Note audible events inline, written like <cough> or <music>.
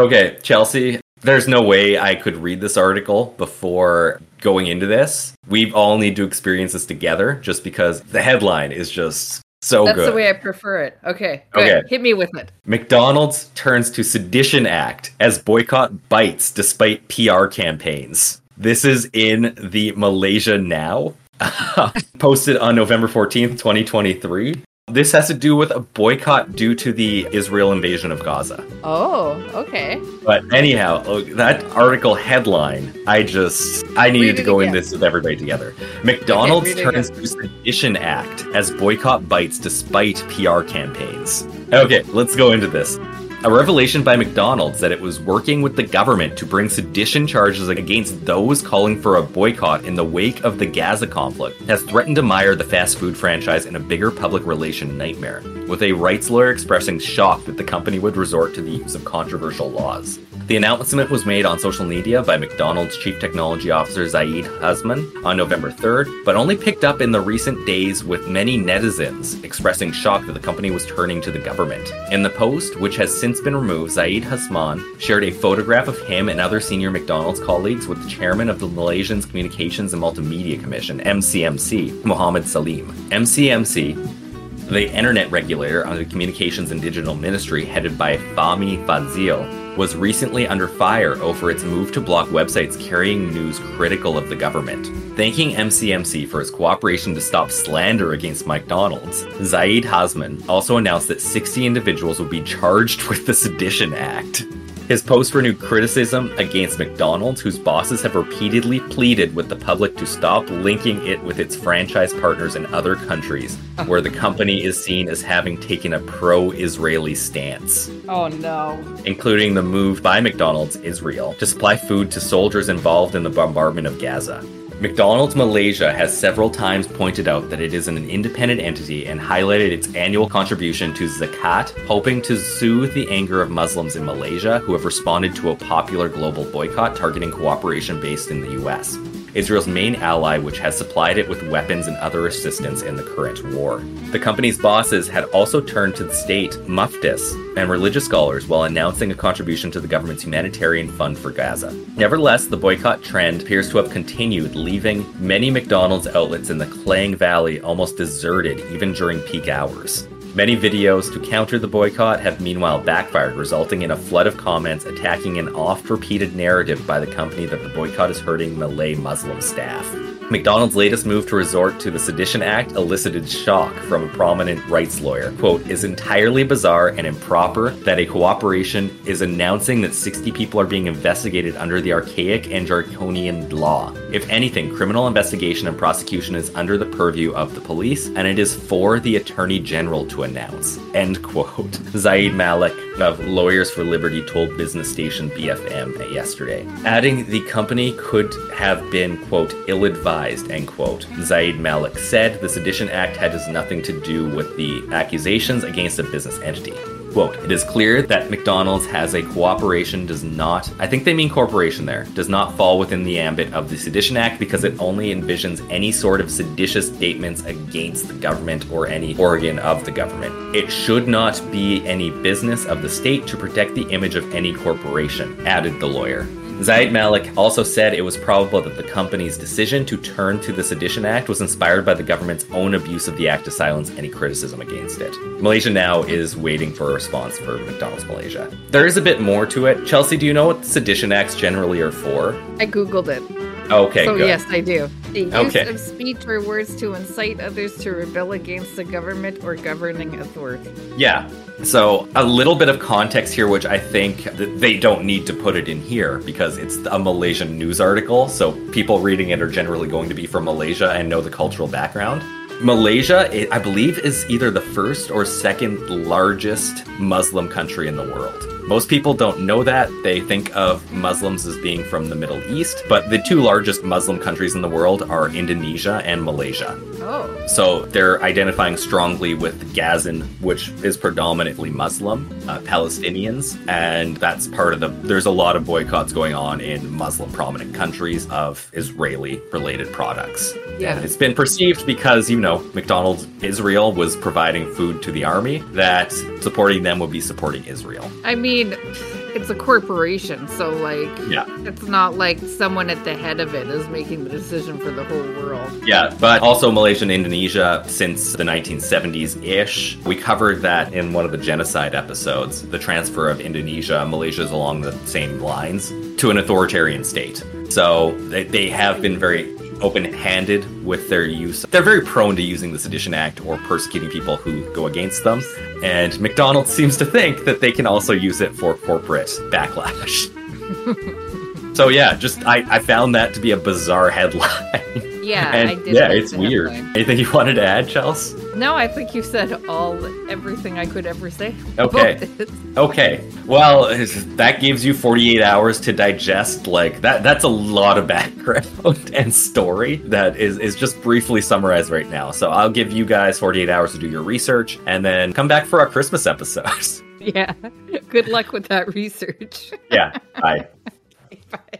Okay, Chelsea, there's no way I could read this article before going into this. We all need to experience this together just because the headline is just so good. That's good. the way I prefer it. Okay, good. Okay. Hit me with it. McDonald's turns to Sedition Act as boycott bites despite PR campaigns. This is in the Malaysia Now, <laughs> posted on November 14th, 2023. This has to do with a boycott due to the Israel invasion of Gaza. Oh, okay. But anyhow, oh, that article headline, I just I needed to go in this with everybody together. McDonald's it turns to Sedition Act as boycott bites despite PR campaigns. Okay, let's go into this. A revelation by McDonald's that it was working with the government to bring sedition charges against those calling for a boycott in the wake of the Gaza conflict has threatened to mire the fast food franchise in a bigger public relation nightmare, with a rights lawyer expressing shock that the company would resort to the use of controversial laws. The announcement was made on social media by McDonald's Chief Technology Officer Zaid Hasman on November 3rd, but only picked up in the recent days with many netizens expressing shock that the company was turning to the government. In the post, which has since been removed, Zaid Hasman shared a photograph of him and other senior McDonald's colleagues with the chairman of the Malaysian Communications and Multimedia Commission, MCMC, Mohammed Salim. MCMC the internet regulator under the Communications and Digital Ministry, headed by Fahmi Fadzil, was recently under fire over its move to block websites carrying news critical of the government. Thanking MCMC for its cooperation to stop slander against McDonald's, Zaid Hasman also announced that 60 individuals would be charged <laughs> with the Sedition Act. His post renewed criticism against McDonald's, whose bosses have repeatedly pleaded with the public to stop linking it with its franchise partners in other countries, where the company is seen as having taken a pro Israeli stance, Oh no. including the move by McDonald's Israel to supply food to soldiers involved in the bombardment of Gaza. McDonald's Malaysia has several times pointed out that it is an independent entity and highlighted its annual contribution to zakat, hoping to soothe the anger of Muslims in Malaysia who have responded to a popular global boycott targeting cooperation based in the US. Israel's main ally, which has supplied it with weapons and other assistance in the current war. The company's bosses had also turned to the state, muftis, and religious scholars while announcing a contribution to the government's humanitarian fund for Gaza. Nevertheless, the boycott trend appears to have continued, leaving many McDonald's outlets in the Klang Valley almost deserted even during peak hours. Many videos to counter the boycott have meanwhile backfired, resulting in a flood of comments attacking an oft repeated narrative by the company that the boycott is hurting Malay Muslim staff. McDonald's latest move to resort to the Sedition Act elicited shock from a prominent rights lawyer. Quote, is entirely bizarre and improper that a cooperation is announcing that 60 people are being investigated under the archaic and draconian law. If anything, criminal investigation and prosecution is under the purview of the police, and it is for the Attorney General to announce. End quote. <laughs> Zaid Malek of Lawyers for Liberty told business station BFM yesterday, adding the company could have been, quote, ill advised, end quote. Zaid Malek said the Sedition Act has nothing to do with the accusations against a business entity. Quote, it is clear that McDonald's has a cooperation does not, I think they mean corporation there, does not fall within the ambit of the Sedition Act because it only envisions any sort of seditious statements against the government or any organ of the government. It should not be any business of the state to protect the image of any corporation, added the lawyer. Zaid Malek also said it was probable that the company's decision to turn to the Sedition Act was inspired by the government's own abuse of the act to silence any criticism against it. Malaysia now is waiting for a response for McDonald's Malaysia. There is a bit more to it. Chelsea, do you know what Sedition Acts generally are for? I googled it. Okay, so good. yes, I do. The use Okay. of speech or words to incite others to rebel against the government or governing authority. Yeah. So a little bit of context here, which I think they don't need to put it in here because it's a Malaysian news article. So people reading it are generally going to be from Malaysia and know the cultural background. Malaysia, I believe, is either the first or second largest Muslim country in the world. Most people don't know that. They think of Muslims as being from the Middle East, but the two largest Muslim countries in the world are Indonesia and Malaysia. Oh. So they're identifying strongly with Gazan, which is predominantly Muslim, uh, Palestinians, and that's part of the. There's a lot of boycotts going on in Muslim prominent countries of Israeli related products. Yeah. And it's been perceived because, you know, McDonald's Israel was providing food to the army, that supporting them would be supporting Israel. I mean, it's a corporation, so like Yeah. it's not like someone at the head of it is making the decision for the whole world. Yeah, but also Malaysia and Indonesia since the 1970s ish. We covered that in one of the genocide episodes. The transfer of Indonesia, Malaysia is along the same lines to an authoritarian state. So they, they have been very open handed with their use. They're very prone to using the Sedition Act or persecuting people who go against them. And McDonald's seems to think that they can also use it for corporate backlash. <laughs> so yeah, just I, I found that to be a bizarre headline. Yeah, <laughs> and I did. yeah, it's weird. Anything you wanted to add, Chels? No, I think you said all everything I could ever say. <laughs> Okay. Okay. Well, that gives you 48 hours to digest. Like that that's a lot of background <laughs> and story that is is just briefly summarized right now. So I'll give you guys 48 hours to do your research and then come back for our Christmas episodes. <laughs> Yeah. Good luck with that research. yeah. Bye. Bye.